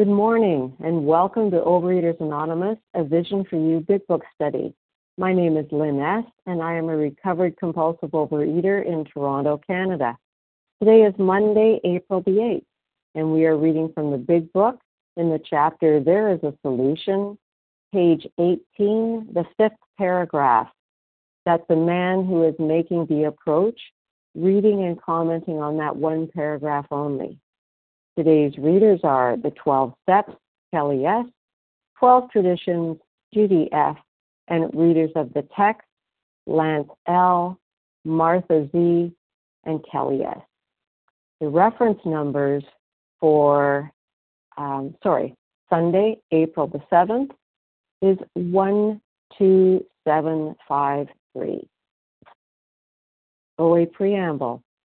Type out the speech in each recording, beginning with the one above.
Good morning and welcome to Overeaters Anonymous, a Vision for You Big Book study. My name is Lynn S., and I am a recovered compulsive overeater in Toronto, Canada. Today is Monday, April the 8th, and we are reading from the Big Book in the chapter There is a Solution, page 18, the fifth paragraph. That the man who is making the approach, reading and commenting on that one paragraph only. Today's readers are the 12 Steps, Kelly S., 12 Traditions, Judy F., and readers of the text, Lance L., Martha Z., and Kelly S. The reference numbers for, um, sorry, Sunday, April the 7th is 12753. OA Preamble.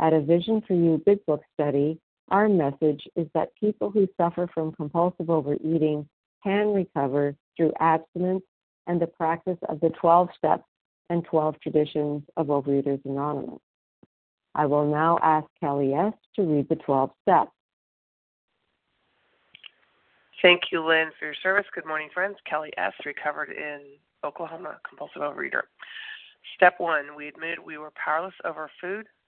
At a Vision for You Big Book study, our message is that people who suffer from compulsive overeating can recover through abstinence and the practice of the 12 steps and 12 traditions of Overeaters Anonymous. I will now ask Kelly S. to read the 12 steps. Thank you, Lynn, for your service. Good morning, friends. Kelly S., recovered in Oklahoma, compulsive overeater. Step one, we admitted we were powerless over food,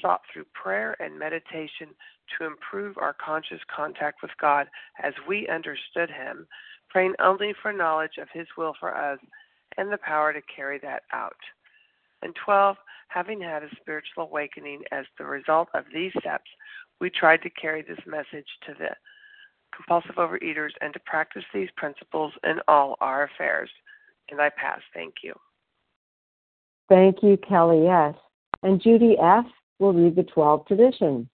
sought through prayer and meditation to improve our conscious contact with God as we understood Him, praying only for knowledge of His will for us and the power to carry that out. And 12, having had a spiritual awakening as the result of these steps, we tried to carry this message to the compulsive overeaters and to practice these principles in all our affairs. And I pass. Thank you. Thank you, Kelly S. And Judy F will read the 12 traditions.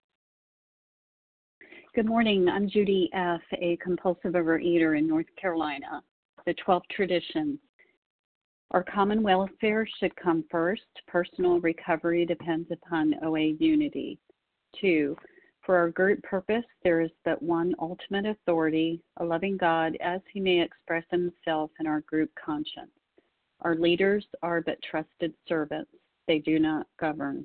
Good morning. I'm Judy F., a compulsive overeater in North Carolina. The 12 traditions. Our common welfare should come first. Personal recovery depends upon OA unity. Two, for our group purpose, there is but one ultimate authority, a loving God as he may express himself in our group conscience. Our leaders are but trusted servants, they do not govern.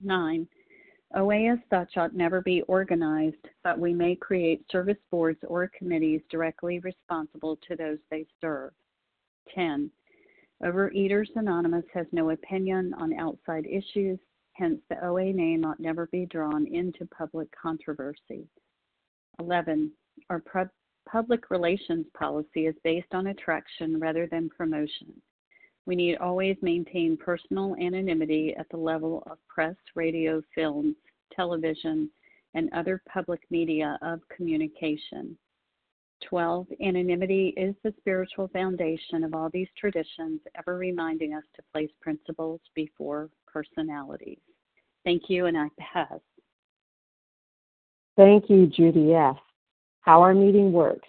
9. OA as such ought never be organized, but we may create service boards or committees directly responsible to those they serve. 10. Overeaters Anonymous has no opinion on outside issues, hence, the OA name ought never be drawn into public controversy. 11. Our public relations policy is based on attraction rather than promotion. We need always maintain personal anonymity at the level of press, radio, films, television, and other public media of communication. 12. Anonymity is the spiritual foundation of all these traditions, ever reminding us to place principles before personalities. Thank you, and I pass. Thank you, Judy F how our meeting works.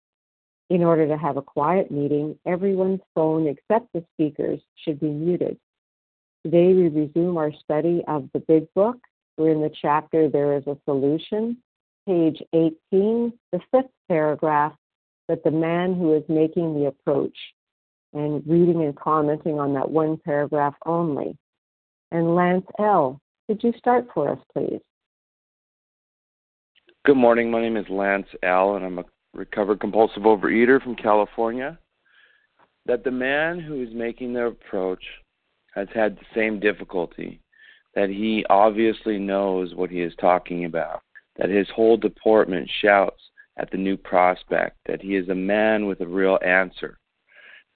In order to have a quiet meeting, everyone's phone except the speaker's should be muted. Today we resume our study of the Big Book. We're in the chapter There is a Solution, page 18, the fifth paragraph, that the man who is making the approach, and reading and commenting on that one paragraph only. And Lance L., could you start for us, please? Good morning. My name is Lance L., and I'm a recovered compulsive overeater from California, that the man who is making the approach has had the same difficulty, that he obviously knows what he is talking about, that his whole deportment shouts at the new prospect, that he is a man with a real answer,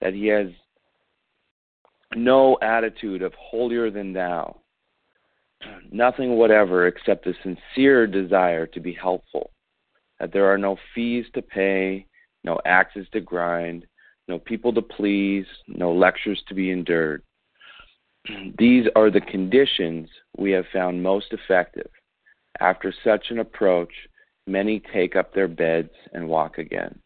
that he has no attitude of holier than thou, nothing whatever except a sincere desire to be helpful that there are no fees to pay, no axes to grind, no people to please, no lectures to be endured. These are the conditions we have found most effective. After such an approach, many take up their beds and walk again.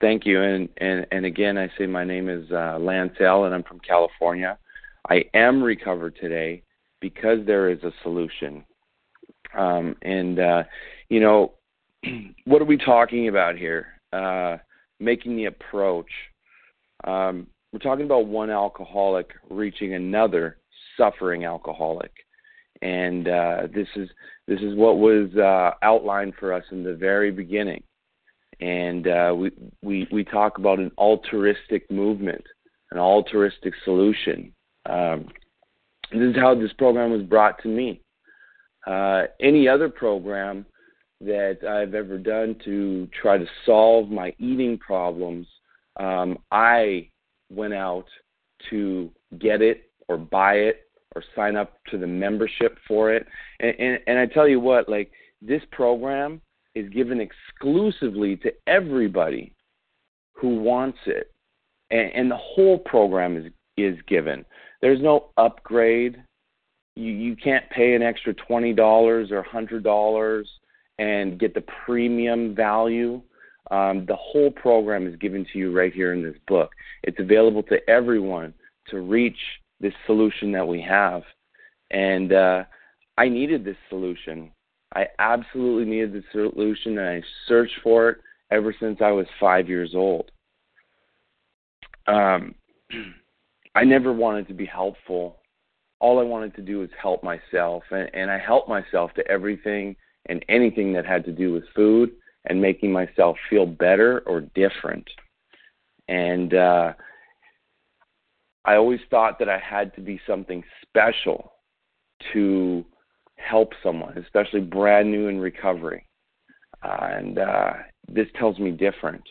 Thank you. And, and, and again, I say my name is uh, L., and I'm from California. I am recovered today because there is a solution um, and uh, you know, what are we talking about here? Uh, making the approach. Um, we're talking about one alcoholic reaching another suffering alcoholic, and uh, this is this is what was uh, outlined for us in the very beginning. And uh, we we we talk about an altruistic movement, an altruistic solution. Um, this is how this program was brought to me. Uh, any other program that I've ever done to try to solve my eating problems, um, I went out to get it or buy it or sign up to the membership for it. And, and, and I tell you what, like this program is given exclusively to everybody who wants it, and, and the whole program is is given. There's no upgrade you, you can't pay an extra twenty dollars or hundred dollars and get the premium value. Um, the whole program is given to you right here in this book. It's available to everyone to reach this solution that we have. And uh, I needed this solution. I absolutely needed this solution, and I searched for it ever since I was five years old. Um, I never wanted to be helpful all I wanted to do was help myself, and, and I helped myself to everything and anything that had to do with food and making myself feel better or different. And uh, I always thought that I had to be something special to help someone, especially brand new in recovery. Uh, and uh, this tells me different.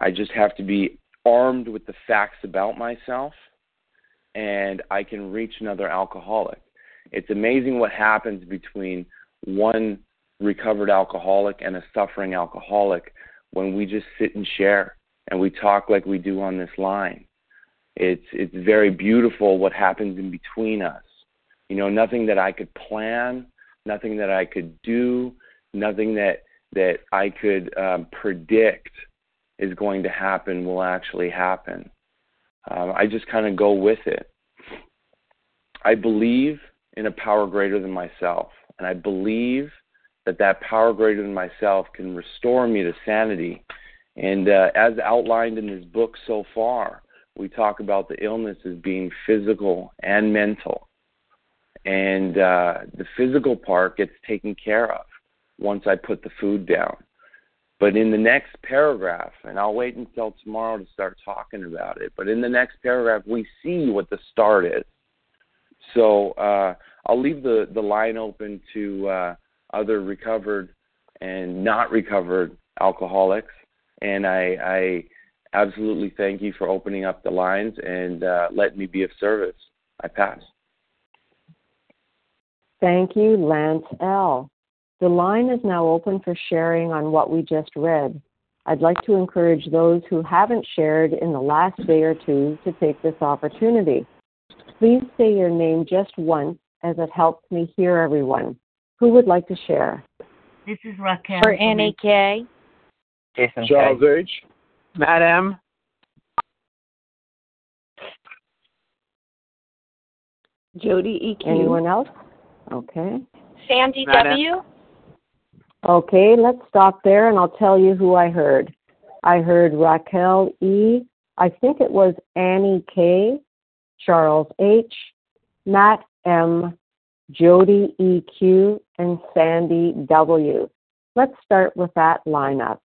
I just have to be armed with the facts about myself, and I can reach another alcoholic. It's amazing what happens between one recovered alcoholic and a suffering alcoholic when we just sit and share and we talk like we do on this line. It's it's very beautiful what happens in between us. You know, nothing that I could plan, nothing that I could do, nothing that that I could um, predict is going to happen will actually happen. Um, I just kind of go with it. I believe in a power greater than myself, and I believe that that power greater than myself can restore me to sanity. And uh, as outlined in this book so far, we talk about the illness as being physical and mental. And uh, the physical part gets taken care of once I put the food down. But in the next paragraph, and I'll wait until tomorrow to start talking about it, but in the next paragraph, we see what the start is. So uh, I'll leave the, the line open to uh, other recovered and not recovered alcoholics. And I, I absolutely thank you for opening up the lines and uh, letting me be of service. I pass. Thank you, Lance L. The line is now open for sharing on what we just read. I'd like to encourage those who haven't shared in the last day or two to take this opportunity. Please say your name just once as it helps me hear everyone. Who would like to share? This is Raquel. For Annie K. Jason Charles K. H. Madam. Jody EQ. Anyone else? Okay. Sandy W. Okay, let's stop there and I'll tell you who I heard. I heard Raquel E. I think it was Annie K. Charles H. Matt M. Jody EQ, and Sandy W. Let's start with that lineup.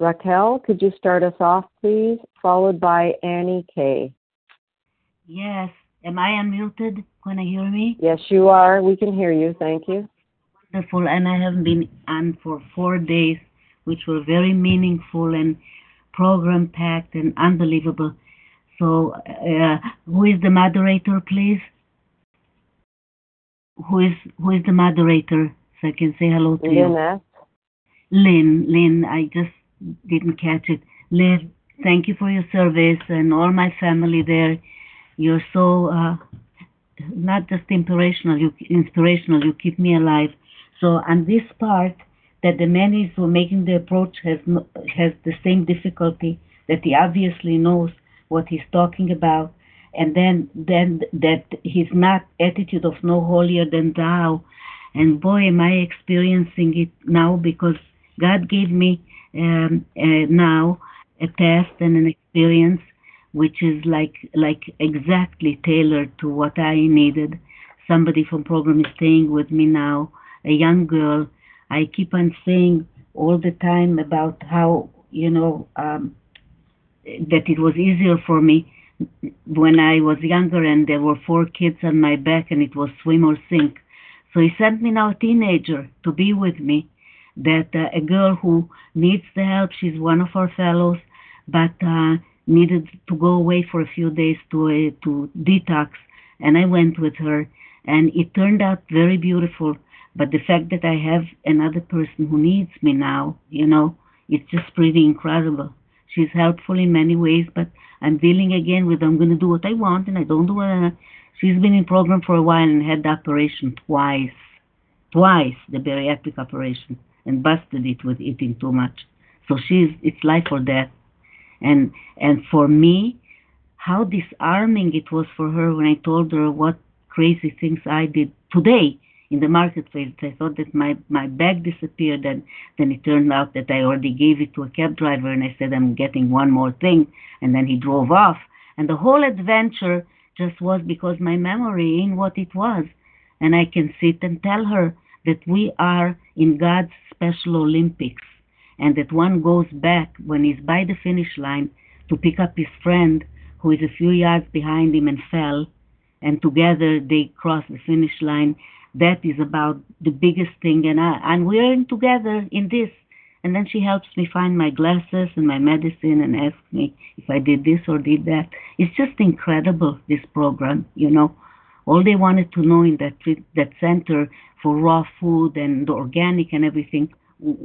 Raquel, could you start us off, please, followed by Annie K. Yes. Am I unmuted? Can I hear me? Yes, you are. We can hear you. Thank you. Wonderful. And I have been on for four days, which were very meaningful and program packed and unbelievable. So, uh, who is the moderator, please? who is who is the moderator so I can say hello to Lynn you. Lynn, Lynn, I just didn't catch it. Lynn, thank you for your service and all my family there. You're so uh, not just inspirational, you inspirational. You keep me alive. So on this part, that the man is making the approach has has the same difficulty that he obviously knows what he's talking about. And then then that his not attitude of no holier than thou. And boy am i experiencing it now because god gave me um, uh, now a test and an experience which is like like exactly tailored to what i needed. Somebody from program is staying with me now a young girl i keep on saying all the time about how you know um, that it was easier for me when I was younger and there were four kids on my back and it was swim or sink. So he sent me now a teenager to be with me, that uh, a girl who needs the help, she's one of our fellows, but uh, needed to go away for a few days to uh, to detox, and I went with her, and it turned out very beautiful. But the fact that I have another person who needs me now, you know, it's just pretty incredible. She's helpful in many ways, but I'm dealing again with I'm going to do what I want and I don't do what She's been in program for a while and had the operation twice, twice the bariatric operation, and busted it with eating too much. So she's it's life or death, and and for me, how disarming it was for her when I told her what crazy things I did today in the marketplace. I thought that my, my bag disappeared, and then it turned out that I already gave it to a cab driver, and I said, I'm getting one more thing. And then he drove off. And the whole adventure just was because my memory in what it was. And I can sit and tell her that we are in God's special Olympics and that one goes back when he's by the finish line to pick up his friend who is a few yards behind him and fell, and together they cross the finish line. That is about the biggest thing, and I, and we're in together in this. And then she helps me find my glasses and my medicine and asks me if I did this or did that. It's just incredible, this program, you know. All they wanted to know in that that center for raw food and organic and everything,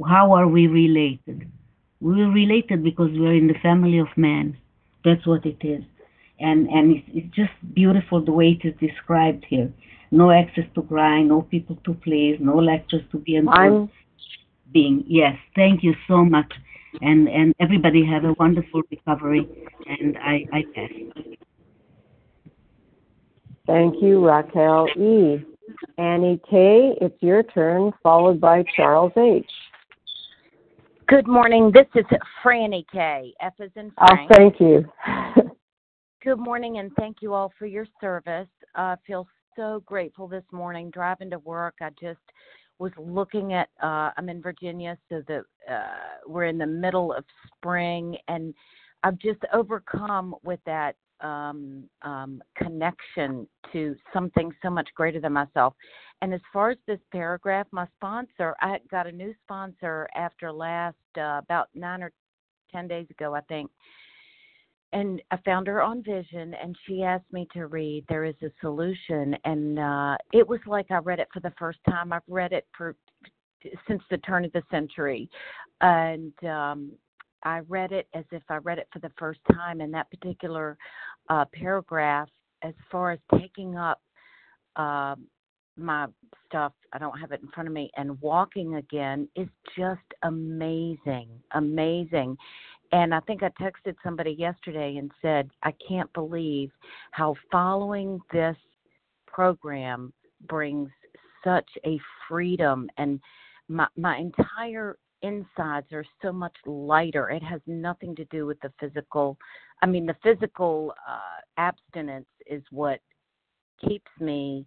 how are we related? We're related because we're in the family of man. That's what it is. And and it's, it's just beautiful the way it is described here. No access to grind, no people to please, no lectures to be enjoyed. Being yes, thank you so much, and and everybody have a wonderful recovery. And I I pass. Thank you, Raquel E. Annie K. It's your turn, followed by Charles H. Good morning. This is Franny K. F is in Frank. Oh, thank you. Good morning, and thank you all for your service. I uh, feel so grateful this morning driving to work. I just was looking at. Uh, I'm in Virginia, so that uh, we're in the middle of spring, and I've just overcome with that um, um, connection to something so much greater than myself. And as far as this paragraph, my sponsor, I got a new sponsor after last uh, about nine or ten days ago, I think. And I found her on Vision, and she asked me to read "There Is a Solution," and uh, it was like I read it for the first time. I've read it for since the turn of the century, and um, I read it as if I read it for the first time. And that particular uh, paragraph, as far as taking up uh, my stuff, I don't have it in front of me, and walking again is just amazing, amazing. And I think I texted somebody yesterday and said, I can't believe how following this program brings such a freedom and my my entire insides are so much lighter. It has nothing to do with the physical. I mean, the physical uh, abstinence is what keeps me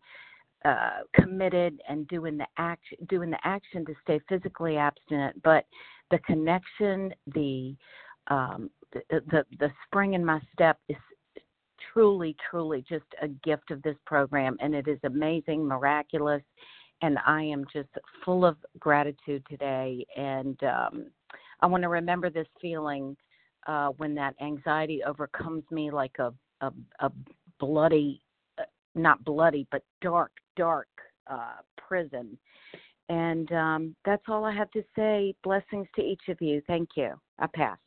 uh, committed and doing the action doing the action to stay physically abstinent but the connection the um the, the spring in my step is truly truly just a gift of this program and it is amazing miraculous and i am just full of gratitude today and um i want to remember this feeling uh when that anxiety overcomes me like a a, a bloody uh, not bloody but dark dark uh, prison. And um, that's all I have to say. Blessings to each of you. Thank you. I pass.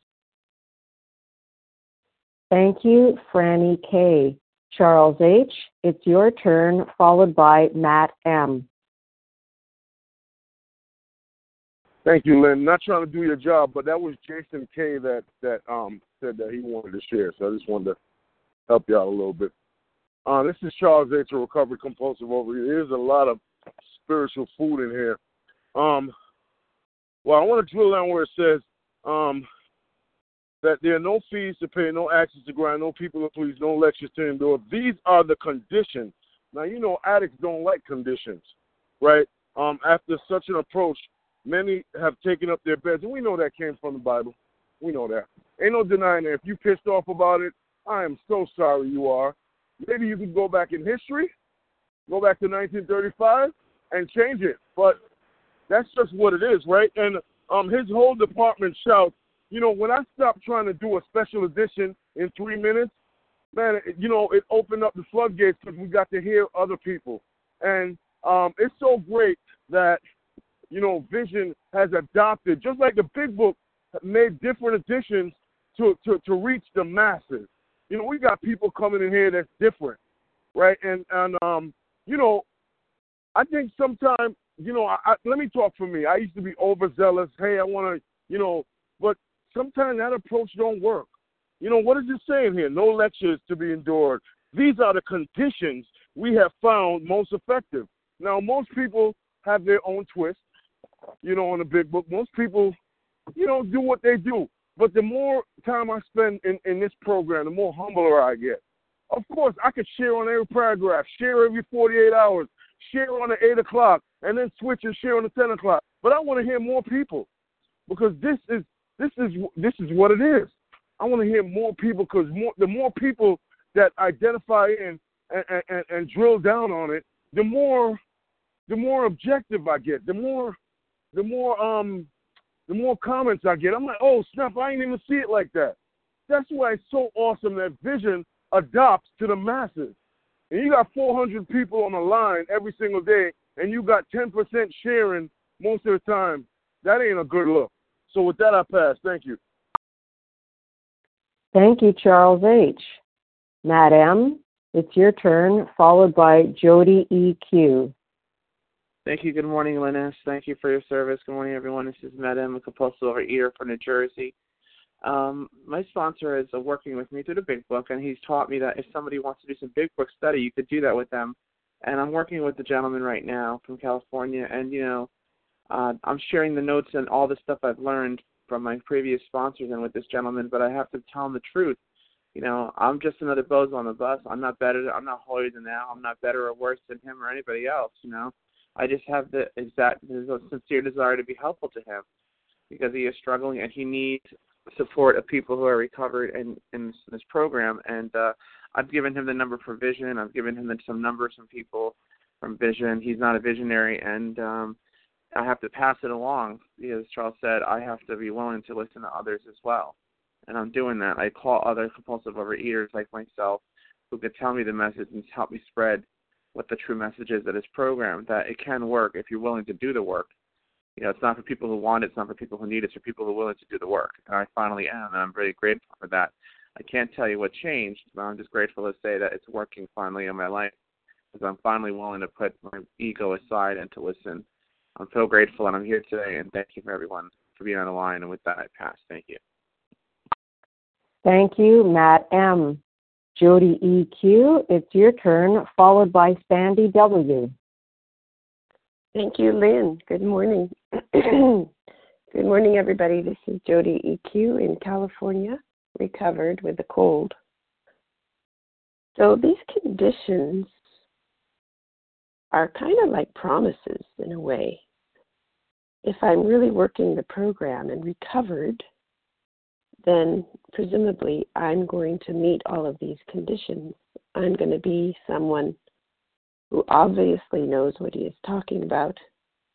Thank you, Franny K. Charles H., it's your turn, followed by Matt M. Thank you, Lynn. Not trying to do your job, but that was Jason K. that that um said that he wanted to share. So I just wanted to help you out a little bit. Uh, this is Charles H. A recovered compulsive overeater. There's a lot of spiritual food in here. Um, well, I want to drill down where it says um, that there are no fees to pay, no access to grind, no people to please, no lectures to endure. These are the conditions. Now, you know, addicts don't like conditions, right? Um, after such an approach, many have taken up their beds, and we know that came from the Bible. We know that. Ain't no denying that. If you pissed off about it, I am so sorry you are. Maybe you could go back in history, go back to 1935, and change it. But that's just what it is, right? And um, his whole deportment shouts, you know, when I stopped trying to do a special edition in three minutes, man, it, you know, it opened up the floodgates because we got to hear other people. And um, it's so great that, you know, Vision has adopted, just like the Big Book made different editions to, to, to reach the masses you know, we got people coming in here that's different, right? And and um, you know, I think sometimes, you know, I, I, let me talk for me. I used to be overzealous. Hey, I want to, you know, but sometimes that approach don't work. You know, what is it saying here? No lectures to be endured. These are the conditions we have found most effective. Now, most people have their own twist, you know, on the big book. Most people, you know, do what they do. But the more time I spend in, in this program, the more humbler I get. Of course, I could share on every paragraph, share every 48 hours, share on the 8 o'clock and then switch and share on the 10 o'clock. But I want to hear more people because this is this is this is what it is. I want to hear more people because more the more people that identify in and, and, and drill down on it, the more the more objective I get, the more the more um the more comments I get. I'm like, oh snap, I ain't even see it like that. That's why it's so awesome that vision adopts to the masses. And you got 400 people on the line every single day, and you got 10% sharing most of the time. That ain't a good look. So with that, I pass. Thank you. Thank you, Charles H. Matt M., it's your turn, followed by Jody E.Q. Thank you. Good morning, Linus. Thank you for your service. Good morning, everyone. This is Matt M., a compulsive overeater from New Jersey. Um, my sponsor is uh, working with me through the Big Book, and he's taught me that if somebody wants to do some Big Book study, you could do that with them. And I'm working with the gentleman right now from California, and you know, uh, I'm sharing the notes and all the stuff I've learned from my previous sponsors and with this gentleman. But I have to tell him the truth. You know, I'm just another bozo on the bus. I'm not better. I'm not holier than thou. I'm not better or worse than him or anybody else. You know, I just have the exact, a sincere desire to be helpful to him because he is struggling and he needs support of people who are recovered in in this, this program. And uh, I've given him the number for Vision. I've given him some numbers from people from Vision. He's not a visionary, and um, I have to pass it along. As Charles said, I have to be willing to listen to others as well, and I'm doing that. I call other compulsive overeaters like myself who could tell me the message and help me spread what the true message is that is programmed. That it can work if you're willing to do the work you know, it's not for people who want it, it's not for people who need it, it's for people who are willing to do the work. And I finally am, and I'm very grateful for that. I can't tell you what changed, but I'm just grateful to say that it's working finally in my life because I'm finally willing to put my ego aside and to listen. I'm so grateful, and I'm here today, and thank you for everyone for being on the line. And with that, I pass. Thank you. Thank you, Matt M. Jody EQ, it's your turn, followed by Sandy W. Thank you, Lynn. Good morning. Good morning, everybody. This is Jody EQ in California, recovered with a cold. So these conditions are kind of like promises in a way. If I'm really working the program and recovered, then presumably I'm going to meet all of these conditions. I'm going to be someone who obviously knows what he is talking about.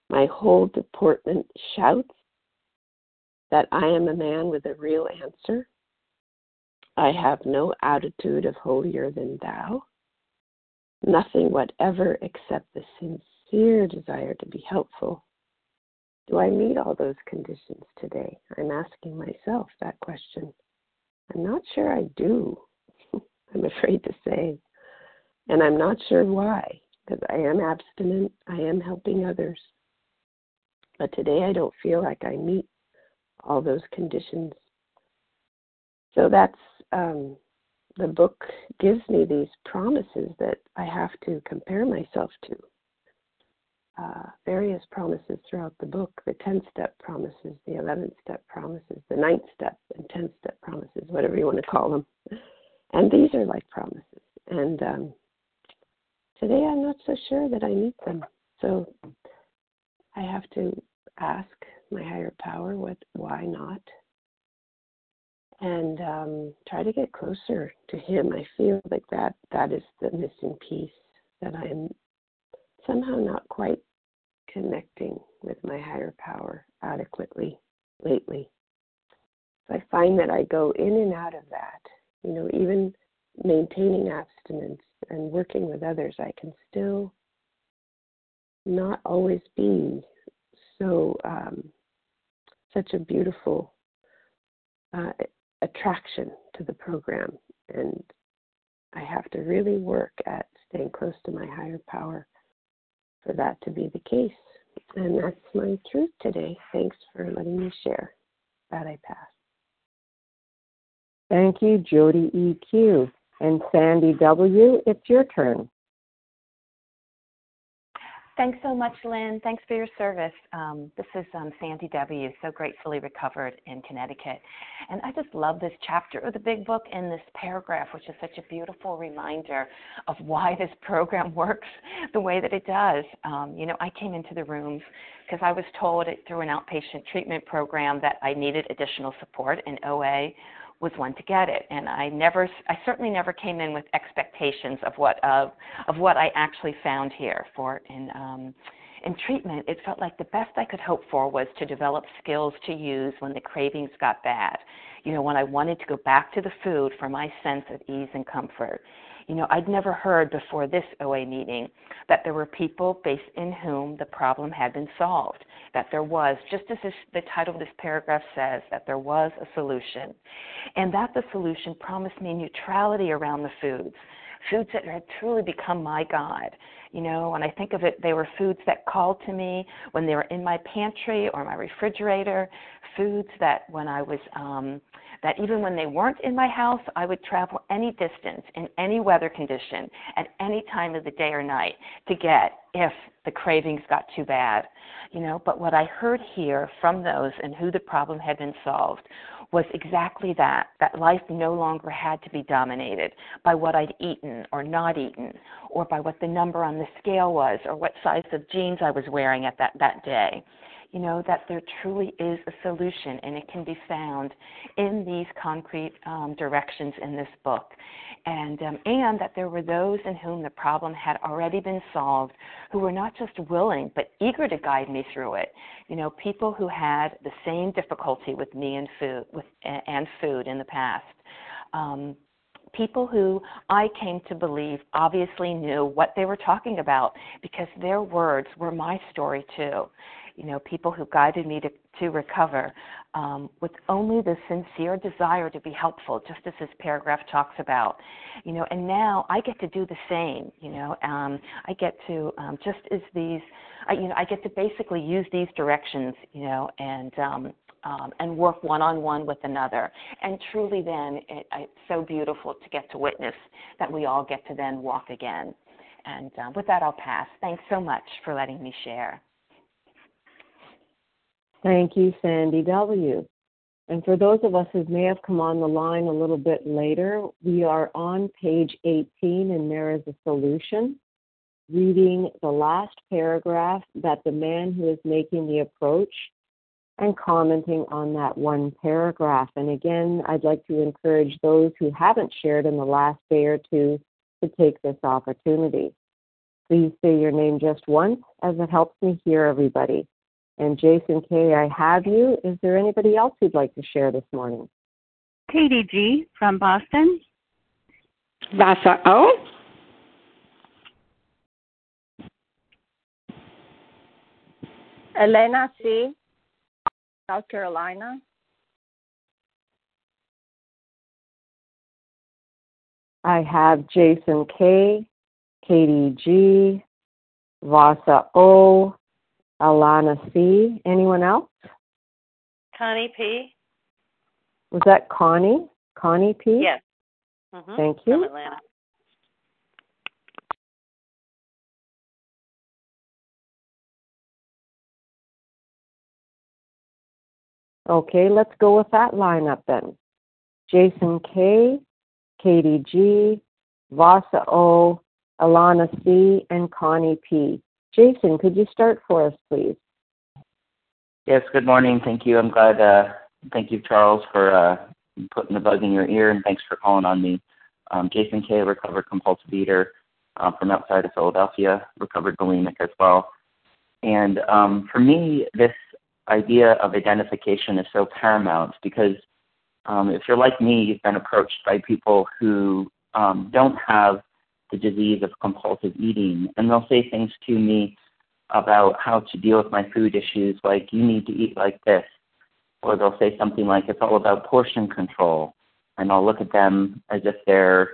My whole deportment shouts that I am a man with a real answer. I have no attitude of holier than thou, nothing whatever except the sincere desire to be helpful. Do I meet all those conditions today? I'm asking myself that question. I'm not sure I do, I'm afraid to say. And I'm not sure why, because I am abstinent, I am helping others. But today I don't feel like I meet all those conditions. So that's um, the book gives me these promises that I have to compare myself to. Uh, various promises throughout the book the 10 step promises, the 11th step promises, the ninth step and 10th step promises, whatever you want to call them. And these are like promises. And um, Today I'm not so sure that I need them. So I have to ask my higher power what why not and um, try to get closer to him. I feel like that that is the missing piece that I'm somehow not quite connecting with my higher power adequately lately. So I find that I go in and out of that. You know, even maintaining abstinence and working with others, I can still not always be so um, such a beautiful uh, attraction to the program, and I have to really work at staying close to my higher power for that to be the case. And that's my truth today. Thanks for letting me share. That I pass. Thank you, Jody EQ. And Sandy W., it's your turn. Thanks so much, Lynn. Thanks for your service. Um, this is um, Sandy W., so gratefully recovered in Connecticut. And I just love this chapter of the Big Book and this paragraph, which is such a beautiful reminder of why this program works the way that it does. Um, you know, I came into the rooms because I was told through an outpatient treatment program that I needed additional support, in OA was one to get it. And I never, I certainly never came in with expectations of what of of what I actually found here for in um, in treatment. It felt like the best I could hope for was to develop skills to use when the cravings got bad. You know, when I wanted to go back to the food for my sense of ease and comfort. You know, I'd never heard before this OA meeting that there were people based in whom the problem had been solved, that there was, just as this, the title of this paragraph says, that there was a solution, and that the solution promised me neutrality around the foods, foods that had truly become my God. You know, when I think of it, they were foods that called to me when they were in my pantry or my refrigerator, foods that when I was um, that even when they weren't in my house, I would travel any distance in any weather condition at any time of the day or night to get if the cravings got too bad. You know, but what I heard here from those and who the problem had been solved was exactly that that life no longer had to be dominated by what I'd eaten or not eaten, or by what the number on the scale was, or what size of jeans I was wearing at that, that day you know, that there truly is a solution and it can be found in these concrete um, directions in this book. And, um, and that there were those in whom the problem had already been solved who were not just willing but eager to guide me through it. You know, people who had the same difficulty with me and food, with, and food in the past. Um, people who I came to believe obviously knew what they were talking about because their words were my story too you know, people who guided me to, to recover um, with only the sincere desire to be helpful, just as this paragraph talks about. You know, and now I get to do the same. You know, um, I get to um, just as these, I, you know, I get to basically use these directions. You know, and um, um, and work one on one with another. And truly, then, it, it's so beautiful to get to witness that we all get to then walk again. And uh, with that, I'll pass. Thanks so much for letting me share. Thank you, Sandy W. And for those of us who may have come on the line a little bit later, we are on page 18 and there is a solution. Reading the last paragraph that the man who is making the approach and commenting on that one paragraph. And again, I'd like to encourage those who haven't shared in the last day or two to take this opportunity. Please say your name just once as it helps me hear everybody. And Jason K., I have you. Is there anybody else who'd like to share this morning? Katie G. from Boston. Vasa O. Elena C. South Carolina. I have Jason K, Katie G, Vasa O, Alana C. Anyone else? Connie P. Was that Connie? Connie P? Yes. Mm-hmm. Thank you. From Atlanta. Okay, let's go with that lineup then. Jason K, Katie G, Vasa O, Alana C, and Connie P. Jason, could you start for us, please? Yes, good morning. Thank you. I'm glad. Uh, thank you, Charles, for uh, putting the bug in your ear, and thanks for calling on me. Um, Jason K., recovered compulsive eater uh, from outside of Philadelphia, recovered bulimic as well. And um, for me, this idea of identification is so paramount because um, if you're like me, you've been approached by people who um, don't have the disease of compulsive eating. And they'll say things to me about how to deal with my food issues, like, you need to eat like this. Or they'll say something like, it's all about portion control. And I'll look at them as if they're,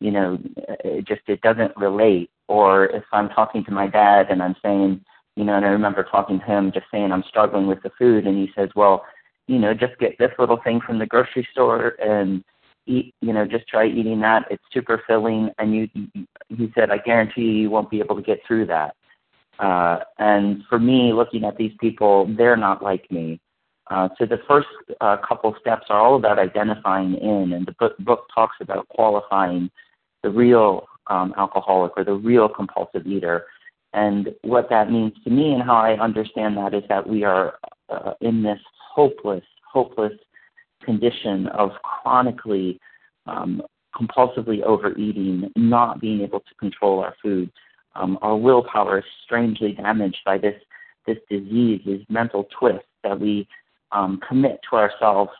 you know, it just, it doesn't relate. Or if I'm talking to my dad and I'm saying, you know, and I remember talking to him just saying I'm struggling with the food, and he says, well, you know, just get this little thing from the grocery store and eat, you know, just try eating that. It's super filling, and you, he said, I guarantee you, you won't be able to get through that. Uh, and for me, looking at these people, they're not like me. Uh, so the first uh, couple steps are all about identifying in, and the book, book talks about qualifying the real um, alcoholic or the real compulsive eater. And what that means to me and how I understand that is that we are uh, in this hopeless, hopeless condition of chronically, um, compulsively overeating, not being able to control our food. Um, our willpower is strangely damaged by this this disease, this mental twist that we um, commit to ourselves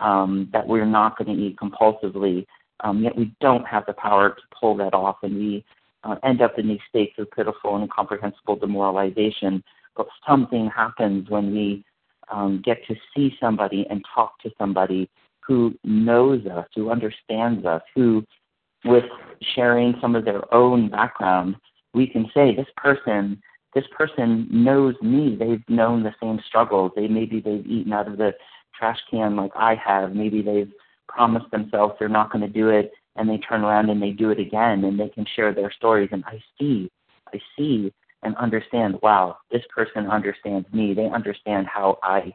um, that we're not going to eat compulsively, um, yet we don't have the power to pull that off, and we uh, end up in these states of pitiful and incomprehensible demoralization. But something happens when we um, get to see somebody and talk to somebody who knows us, who understands us, who, with sharing some of their own background, we can say this person this person knows me. They've known the same struggles. They maybe they've eaten out of the trash can like I have. Maybe they've promised themselves they're not going to do it and they turn around and they do it again and they can share their stories and I see I see and understand, wow, this person understands me. They understand how I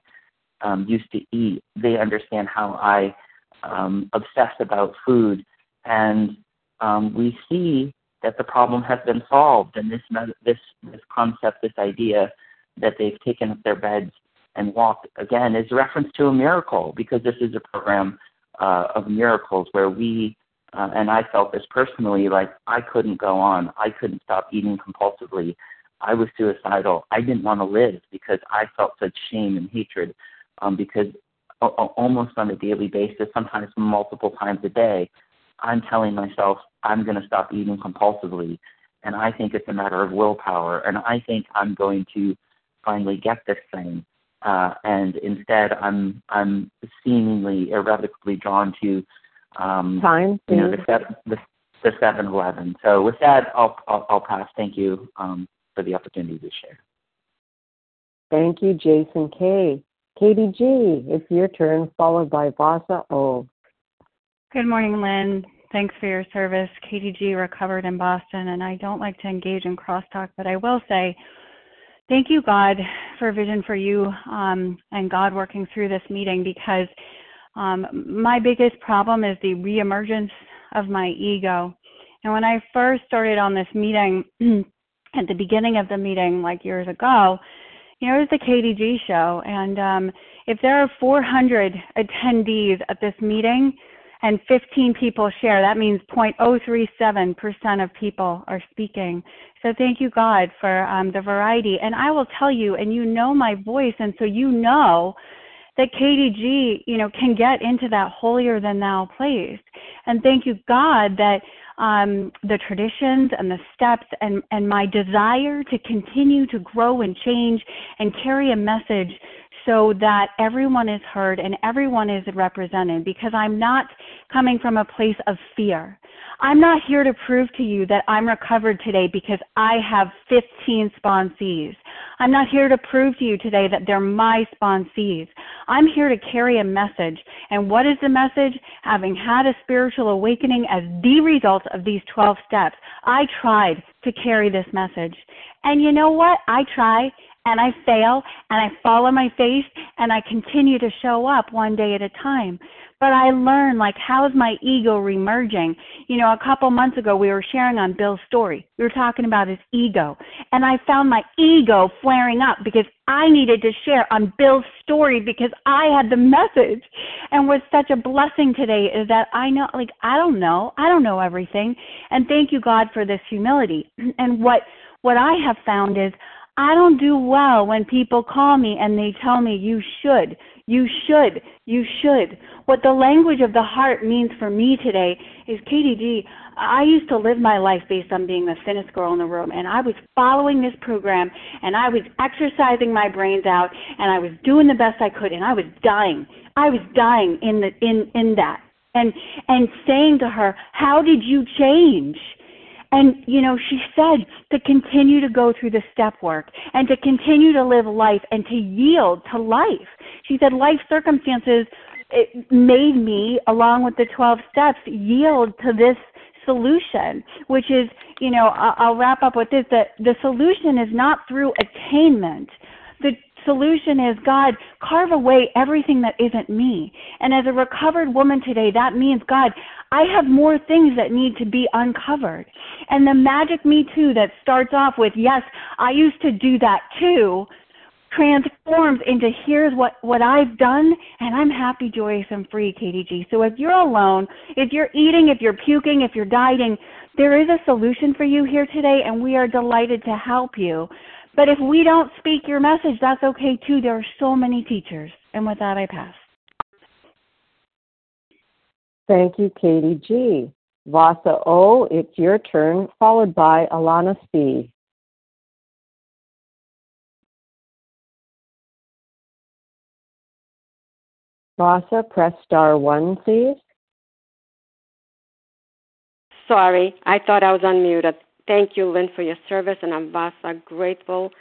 um, used to eat. They understand how I um, obsess about food. And um, we see that the problem has been solved, and this this this concept, this idea that they've taken up their beds and walked again is a reference to a miracle because this is a program uh, of miracles where we uh, and I felt this personally like I couldn't go on, I couldn't stop eating compulsively. I was suicidal. I didn't want to live because I felt such shame and hatred um, because almost on a daily basis, sometimes multiple times a day, I'm telling myself I'm going to stop eating compulsively. And I think it's a matter of willpower. And I think I'm going to finally get this thing. Uh, and instead, I'm I'm seemingly irrevocably drawn to um, time. You know, the seven the, the seven eleven. So with that, I'll, I'll I'll pass. Thank you um, for the opportunity to share. Thank you, Jason K. Katie G. It's your turn, followed by Vasa O. Good morning, Lynn. Thanks for your service. KTG recovered in Boston, and I don't like to engage in crosstalk, but I will say thank you, God, for vision for you um, and God working through this meeting because um, my biggest problem is the reemergence of my ego. And when I first started on this meeting, at the beginning of the meeting, like years ago, you know, it was the KDG show. And um, if there are 400 attendees at this meeting, and 15 people share. That means 0.037% of people are speaking. So thank you, God, for um, the variety. And I will tell you, and you know my voice, and so you know that KDG, you know, can get into that holier than thou place. And thank you, God, that um, the traditions and the steps and, and my desire to continue to grow and change and carry a message so that everyone is heard and everyone is represented because I'm not coming from a place of fear. I'm not here to prove to you that I'm recovered today because I have 15 sponsees. I'm not here to prove to you today that they're my sponsees. I'm here to carry a message. And what is the message? Having had a spiritual awakening as the result of these 12 steps, I tried to carry this message. And you know what? I try and I fail and I fall on my face and I continue to show up one day at a time. But I learn like how is my ego remerging? You know, a couple months ago we were sharing on Bill's story. We were talking about his ego. And I found my ego flaring up because I needed to share on Bill's story because I had the message. And what's such a blessing today is that I know like I don't know. I don't know everything. And thank you God for this humility. And what what I have found is I don't do well when people call me and they tell me, you should, you should, you should. What the language of the heart means for me today is KDG. I used to live my life based on being the thinnest girl in the room, and I was following this program, and I was exercising my brains out, and I was doing the best I could, and I was dying. I was dying in the in in that, and and saying to her, "How did you change?" And, you know, she said to continue to go through the step work and to continue to live life and to yield to life. She said life circumstances it made me, along with the 12 steps, yield to this solution, which is, you know, I'll, wrap up with this that the solution is not through attainment. The solution is God, carve away everything that isn't me. And as a recovered woman today, that means God, I have more things that need to be uncovered. And the magic me too that starts off with, yes, I used to do that too, transforms into here's what what I've done and I'm happy, joyous and free, KDG. So if you're alone, if you're eating, if you're puking, if you're dieting, there is a solution for you here today and we are delighted to help you. But if we don't speak your message, that's okay too. There are so many teachers. And with that I pass. Thank you, Katie G. Vasa O, it's your turn, followed by Alana C. Vasa, press star one, please. Sorry, I thought I was unmuted. Thank you, Lynn, for your service, and I'm Vasa, grateful,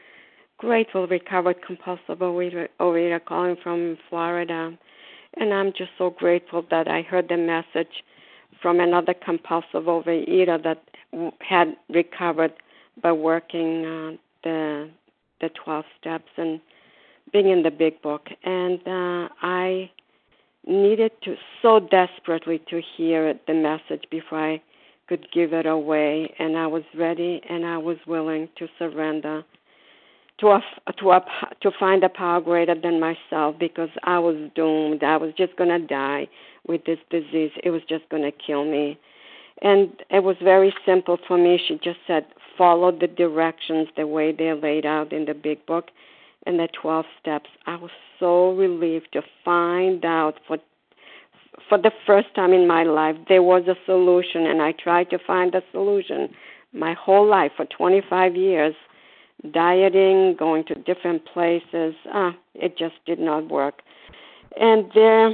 grateful, recovered compulsive overeater calling from Florida. And I'm just so grateful that I heard the message from another compulsive overeater that had recovered by working uh, the the 12 steps and being in the big book. And uh, I needed to so desperately to hear the message before I could give it away, and I was ready and I was willing to surrender to a, to a, to find a power greater than myself because I was doomed. I was just going to die with this disease. It was just going to kill me. And it was very simple for me. She just said, follow the directions the way they're laid out in the big book and the 12 steps. I was so relieved to find out for for the first time in my life there was a solution and I tried to find a solution my whole life for 25 years dieting going to different places. Ah it just did not work. And there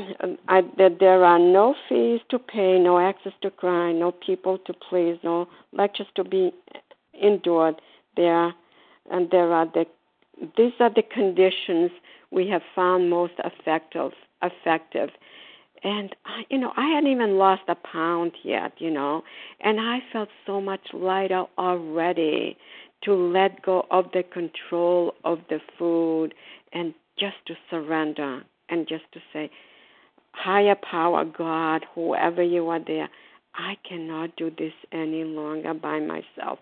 I, there are no fees to pay no access to cry no people to please no lectures to be endured there. And there are the these are the conditions we have found most effective effective and I, you know i hadn't even lost a pound yet you know. And i felt so much lighter already to let go of the control of the food and just to surrender and just to say higher power god whoever you are there i cannot do this any longer by myself.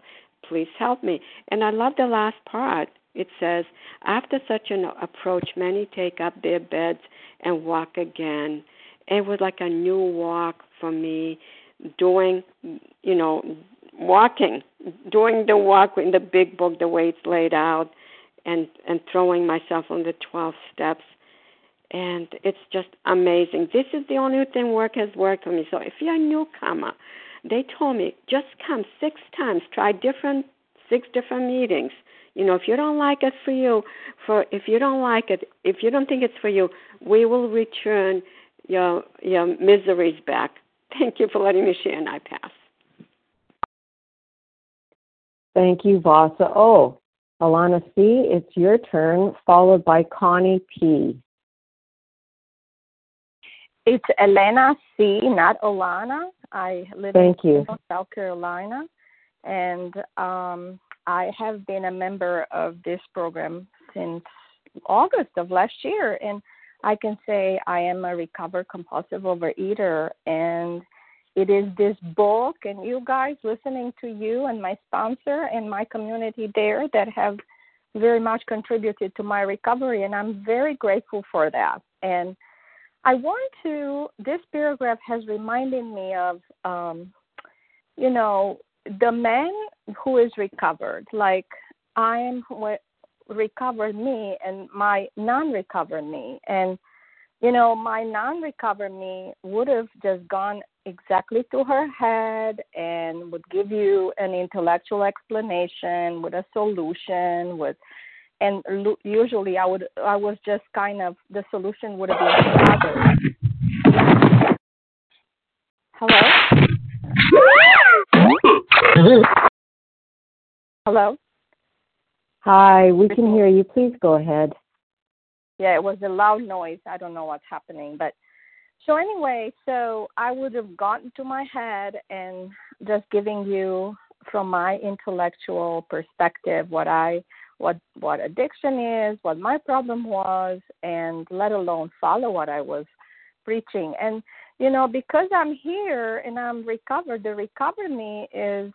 Please help me. And i love the last part. It says, After such an approach, many take up their beds and walk again. It was like a new walk for me, doing, you know, walking, doing the walk in the big book the way it's laid out, and and throwing myself on the 12 steps. And it's just amazing. This is the only thing work has worked for me. So if you're a newcomer, they told me just come six times, try different six different meetings you know, if you don't like it for you, for if you don't like it, if you don't think it's for you, we will return your your miseries back. Thank you for letting me share, and I pass. Thank you, Vasa. Oh, Alana C., it's your turn, followed by Connie P. It's Elena C., not Alana. I live Thank in you. South Carolina, and um, I have been a member of this program since August of last year, and I can say I am a recovered compulsive overeater. And it is this book, and you guys listening to you and my sponsor and my community there that have very much contributed to my recovery, and I'm very grateful for that. And I want to, this paragraph has reminded me of, um, you know, the man who is recovered, like I am what recovered me and my non-recovered me, and you know my non-recovered me would have just gone exactly to her head and would give you an intellectual explanation with a solution with and usually i would i was just kind of the solution would have been hello? Hello? Hi, we can hear you. Please go ahead. Yeah, it was a loud noise. I don't know what's happening, but so anyway, so I would have gotten to my head and just giving you from my intellectual perspective what I what what addiction is, what my problem was, and let alone follow what I was preaching. And you know, because I'm here and I'm recovered, the recovery me is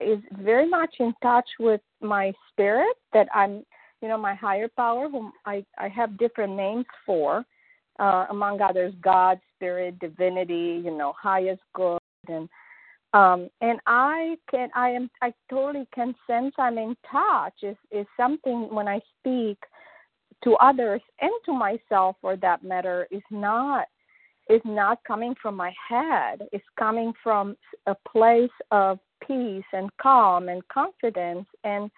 is very much in touch with my spirit that I'm you know, my higher power whom I, I have different names for, uh, among others God, spirit, divinity, you know, highest good and um and i can i am i totally can sense i'm in touch. Is is something when i speak to others and to myself for that matter is not is not coming from my head. It's coming from a place of peace and calm and confidence and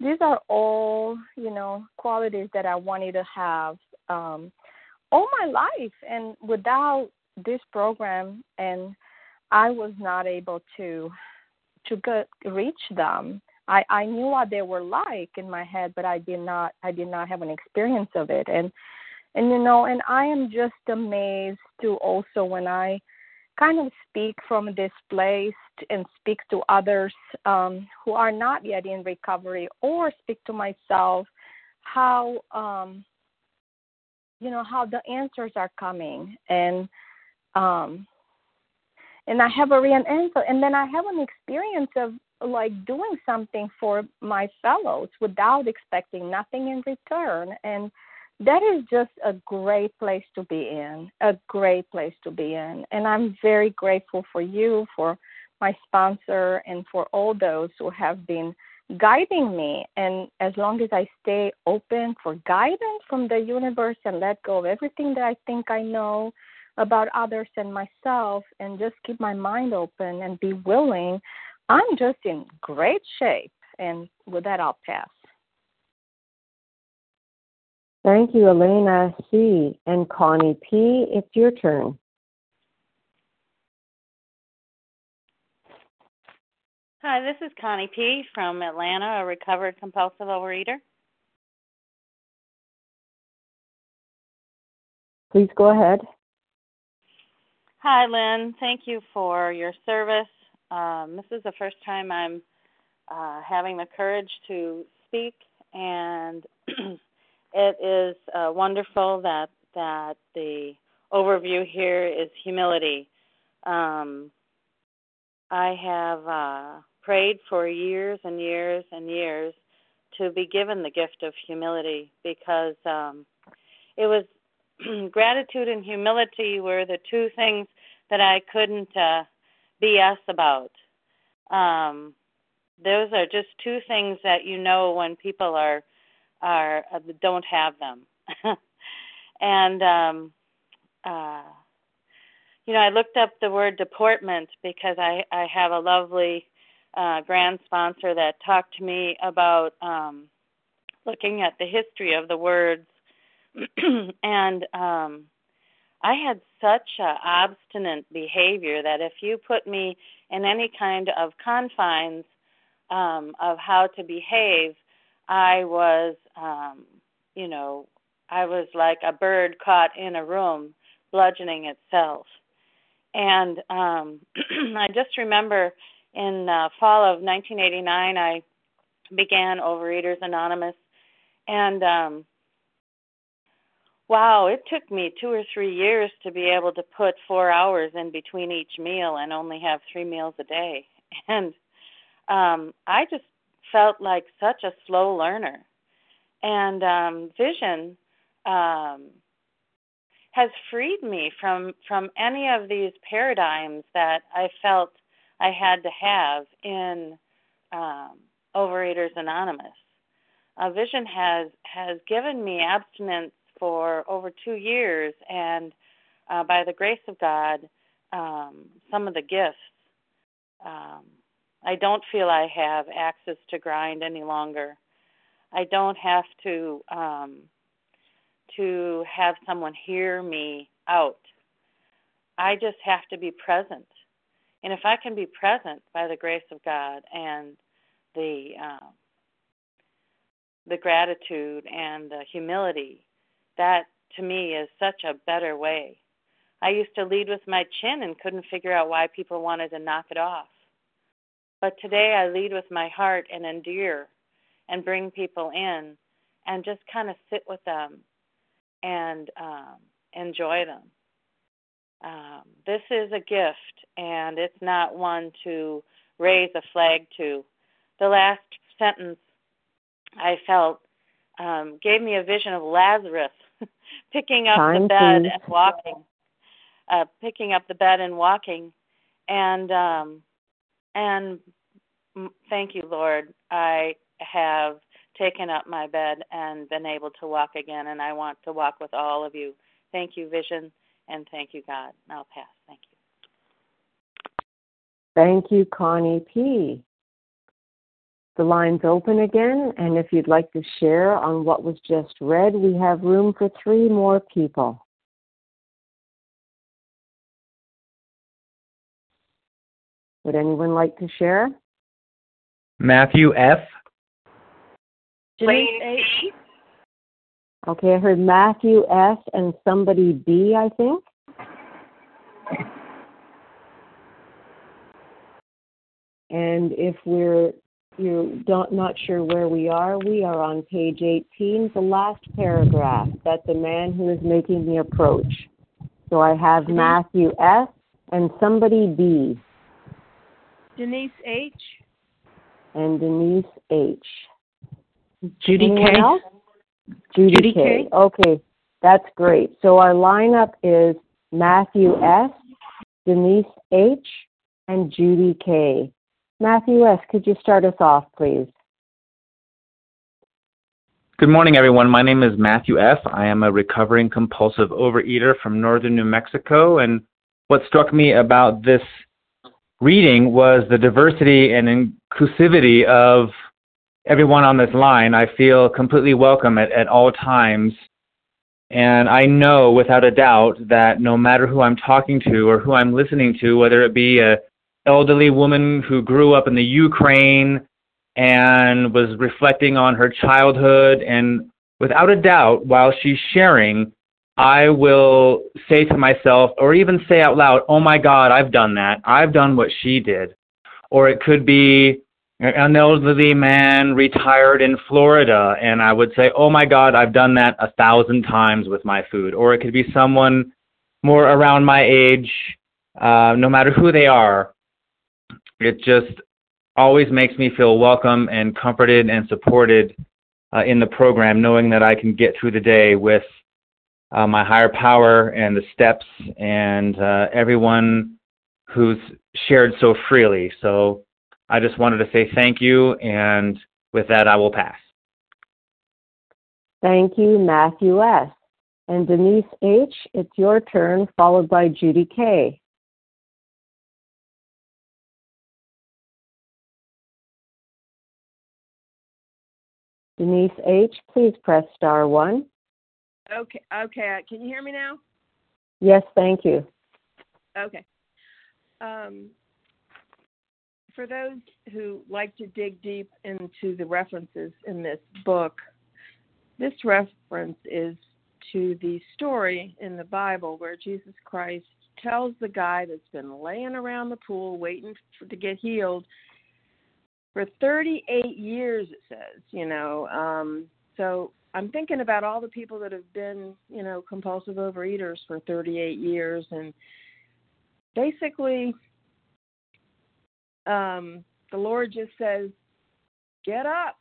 these are all you know qualities that i wanted to have um all my life and without this program and I was not able to to get, reach them. I I knew what they were like in my head, but I did not I did not have an experience of it. And and you know, and I am just amazed to also when I kind of speak from this place and speak to others um, who are not yet in recovery, or speak to myself how um, you know how the answers are coming and um, and I have a real answer. And then I have an experience of like doing something for my fellows without expecting nothing in return. And that is just a great place to be in, a great place to be in. And I'm very grateful for you, for my sponsor, and for all those who have been guiding me. And as long as I stay open for guidance from the universe and let go of everything that I think I know about others and myself and just keep my mind open and be willing, I'm just in great shape. And with that, I'll pass. Thank you, Elena C. And Connie P., it's your turn. Hi, this is Connie P. from Atlanta, a recovered compulsive overeater. Please go ahead. Hi, Lynn. Thank you for your service. Um, this is the first time I'm uh, having the courage to speak, and it is uh, wonderful that that the overview here is humility. Um, I have uh, prayed for years and years and years to be given the gift of humility because um, it was gratitude and humility were the two things that I couldn't uh, BS about. Um, those are just two things that you know when people are are uh, don't have them. and um, uh, you know, I looked up the word deportment because I I have a lovely uh, grand sponsor that talked to me about um, looking at the history of the words and um I had such a obstinate behavior that if you put me in any kind of confines um of how to behave, I was um you know, I was like a bird caught in a room bludgeoning itself. And um I just remember in uh, fall of 1989 I began Overeaters Anonymous and um Wow, it took me two or three years to be able to put four hours in between each meal and only have three meals a day. And um, I just felt like such a slow learner. And um, vision um, has freed me from from any of these paradigms that I felt I had to have in um, Overeaters Anonymous. Uh, vision has has given me abstinence for over two years, and uh, by the grace of God, um, some of the gifts. Um, I don't feel I have access to grind any longer. I don't have to um, to have someone hear me out. I just have to be present. And if I can be present by the grace of God and the uh, the gratitude and the humility that to me is such a better way I used to lead with my chin and couldn't figure out why people wanted to knock it off. But today I lead with my heart and endear and bring people in and just kind of sit with them and um, enjoy them. Um, this is a gift, and it's not one to raise a flag to. The last sentence I felt um, gave me a vision of Lazarus picking up Time, the bed and walking, uh, picking up the bed and walking, and um, and thank you, Lord. I have taken up my bed and been able to walk again, and I want to walk with all of you. Thank you, Vision, and thank you, God. I'll pass. Thank you. Thank you, Connie P. The line's open again, and if you'd like to share on what was just read, we have room for three more people. Would anyone like to share? Matthew F. Denise H. Okay, I heard Matthew S. and somebody B, I think. And if we're you're don't, not sure where we are, we are on page 18, the last paragraph. That the man who is making the approach. So I have mm-hmm. Matthew S. and somebody B. Denise H. and Denise H. Judy Anyone K. else? Judy, Judy K. K. Okay, that's great. So our lineup is Matthew S., Denise H., and Judy K. Matthew S., could you start us off, please? Good morning, everyone. My name is Matthew F. I am a recovering compulsive overeater from northern New Mexico. And what struck me about this reading was the diversity and inclusivity of everyone on this line. I feel completely welcome at, at all times. And I know without a doubt that no matter who I'm talking to or who I'm listening to, whether it be a elderly woman who grew up in the Ukraine and was reflecting on her childhood and without a doubt while she's sharing I will say to myself or even say out loud, "Oh my god, I've done that. I've done what she did." Or it could be an elderly man retired in Florida and I would say, "Oh my god, I've done that a thousand times with my food." Or it could be someone more around my age, uh, no matter who they are, it just always makes me feel welcome and comforted and supported uh, in the program, knowing that I can get through the day with uh, my higher power and the steps and uh, everyone who's shared so freely. So I just wanted to say thank you, and with that, I will pass. Thank you, Matthew S. And Denise H., it's your turn, followed by Judy K. Denise H., please press star one. Okay, okay. Can you hear me now? Yes, thank you. Okay. Um, for those who like to dig deep into the references in this book, this reference is to the story in the Bible where Jesus Christ tells the guy that's been laying around the pool waiting for, to get healed for 38 years, it says, you know. Um, so I'm thinking about all the people that have been, you know, compulsive overeaters for 38 years, and basically, um, the Lord just says, "Get up,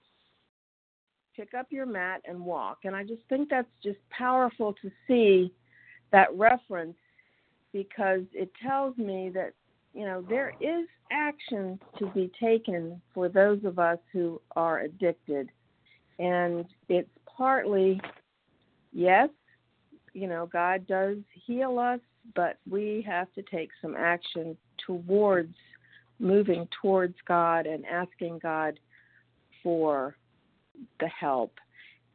pick up your mat, and walk." And I just think that's just powerful to see that reference because it tells me that you know there is action to be taken for those of us who are addicted and it's partly yes you know god does heal us but we have to take some action towards moving towards god and asking god for the help.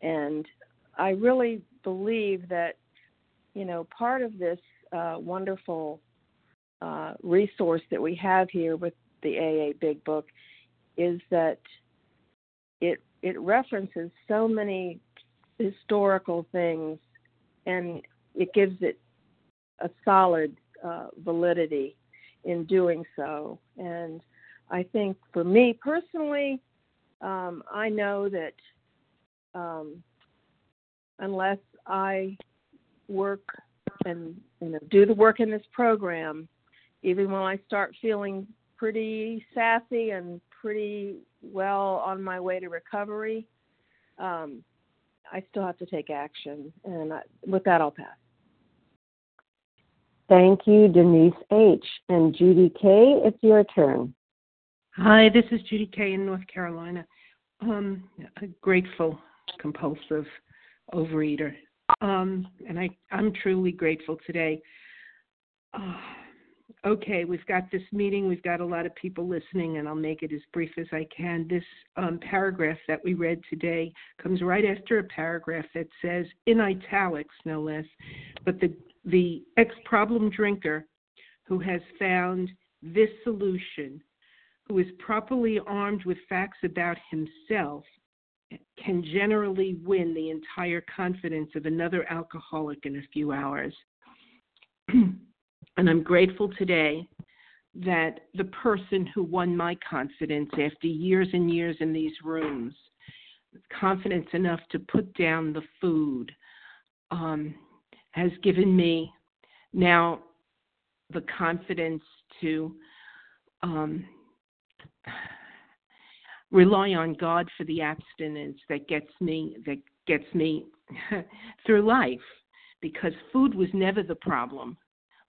And i really believe that you know part of this uh, wonderful uh, resource that we have here with the aa big book is that it it references so many historical things and it gives it a solid uh, validity in doing so. And I think for me personally, um, I know that um, unless I work and you know do the work in this program, even when I start feeling pretty sassy and pretty well on my way to recovery, um, I still have to take action. And I, with that, I'll pass. Thank you, Denise H. And Judy K., it's your turn. Hi, this is Judy K. in North Carolina. Um, a grateful, compulsive overeater. Um, and I, I'm truly grateful today. Uh, okay, we've got this meeting, we've got a lot of people listening, and I'll make it as brief as I can. This um, paragraph that we read today comes right after a paragraph that says, in italics no less, but the the ex problem drinker who has found this solution, who is properly armed with facts about himself, can generally win the entire confidence of another alcoholic in a few hours. and I'm grateful today that the person who won my confidence after years and years in these rooms, confidence enough to put down the food, um, has given me now the confidence to um, rely on God for the abstinence that gets me that gets me through life. Because food was never the problem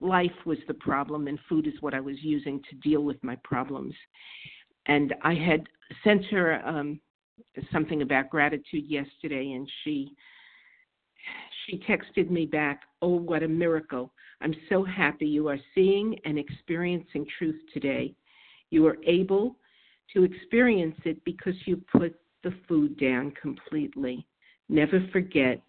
life was the problem and food is what I was using to deal with my problems and I had sent her um, something about gratitude yesterday and she she texted me back, Oh, what a miracle. I'm so happy you are seeing and experiencing truth today. You are able to experience it because you put the food down completely. Never forget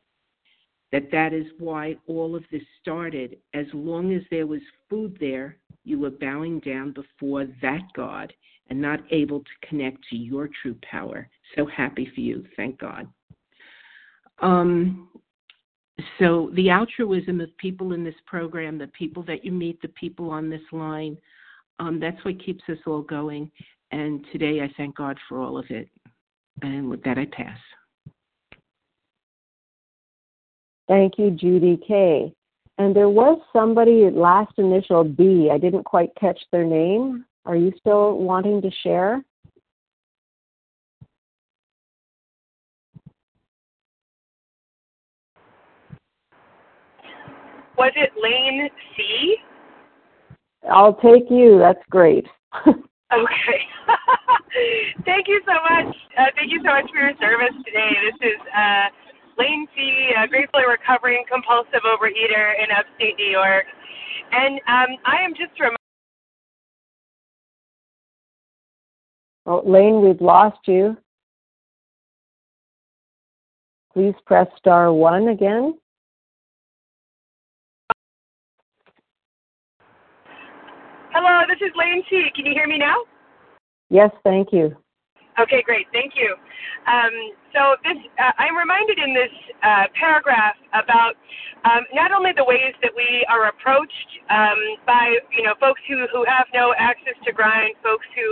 that that is why all of this started. As long as there was food there, you were bowing down before that God and not able to connect to your true power. So happy for you. Thank God. Um, so the altruism of people in this program, the people that you meet, the people on this line, um, that's what keeps us all going. And today I thank God for all of it. And with that, I pass. Thank you, Judy K. And there was somebody at last initial B. I didn't quite catch their name. Are you still wanting to share? Was it lane C? I'll take you. That's great. okay. thank you so much. Uh, thank you so much for your service today. This is uh, Lane C, a gratefully recovering compulsive overeater in upstate New York. And um, I am just reminded. Oh, Lane, we've lost you. Please press star one again. Hello, this is Lane T. Can you hear me now? Yes, thank you. Okay, great. Thank you. Um, so this, uh, I'm reminded in this uh, paragraph about um, not only the ways that we are approached um, by, you know, folks who, who have no access to grind, folks who,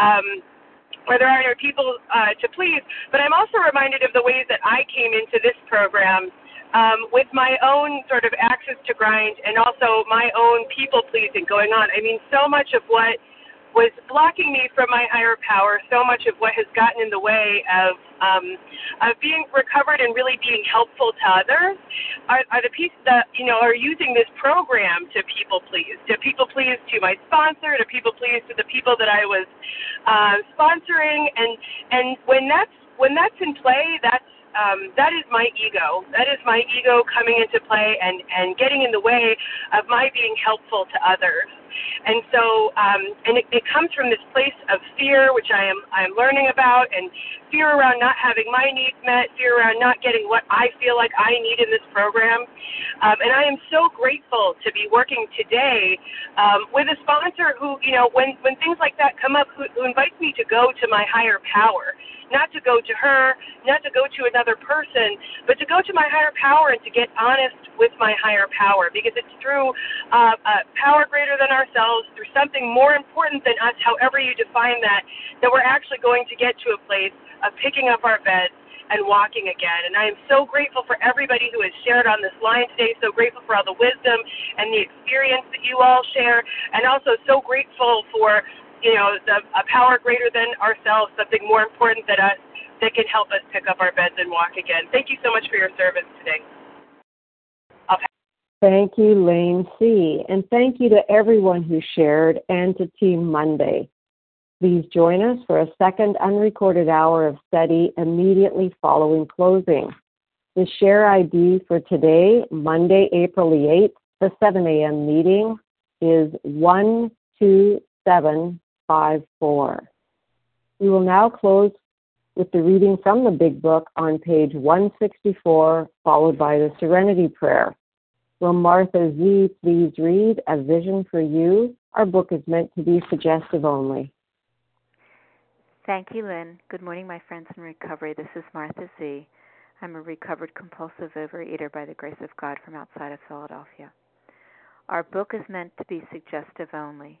um, where there are no people uh, to please, but I'm also reminded of the ways that I came into this program um, with my own sort of access to grind and also my own people pleasing going on. I mean, so much of what was blocking me from my higher power, so much of what has gotten in the way of um, of being recovered and really being helpful to others are, are the pieces that you know are using this program to people please, to people please to my sponsor, to people please to the people that I was uh, sponsoring, and and when that's when that's in play, that's um, that is my ego. That is my ego coming into play and, and getting in the way of my being helpful to others. And so, um, and it, it comes from this place of fear, which I am I am learning about, and fear around not having my needs met, fear around not getting what I feel like I need in this program. Um, and I am so grateful to be working today um, with a sponsor who, you know, when when things like that come up, who, who invites me to go to my higher power not to go to her, not to go to another person, but to go to my higher power and to get honest with my higher power because it's through uh, uh, power greater than ourselves, through something more important than us, however you define that, that we're actually going to get to a place of picking up our beds and walking again. And I am so grateful for everybody who has shared on this line today, so grateful for all the wisdom and the experience that you all share, and also so grateful for you know, the, a power greater than ourselves, something more important than us that can help us pick up our beds and walk again. Thank you so much for your service today. Thank you, Lane C. And thank you to everyone who shared and to Team Monday. Please join us for a second unrecorded hour of study immediately following closing. The share ID for today, Monday, April the 8th, the 7 a.m. meeting is 127 5 4. We will now close with the reading from the Big Book on page 164, followed by the Serenity Prayer. Will Martha Z please read A Vision for You? Our book is meant to be suggestive only. Thank you, Lynn. Good morning, my friends in recovery. This is Martha Z. I'm a recovered compulsive overeater by the grace of God from outside of Philadelphia. Our book is meant to be suggestive only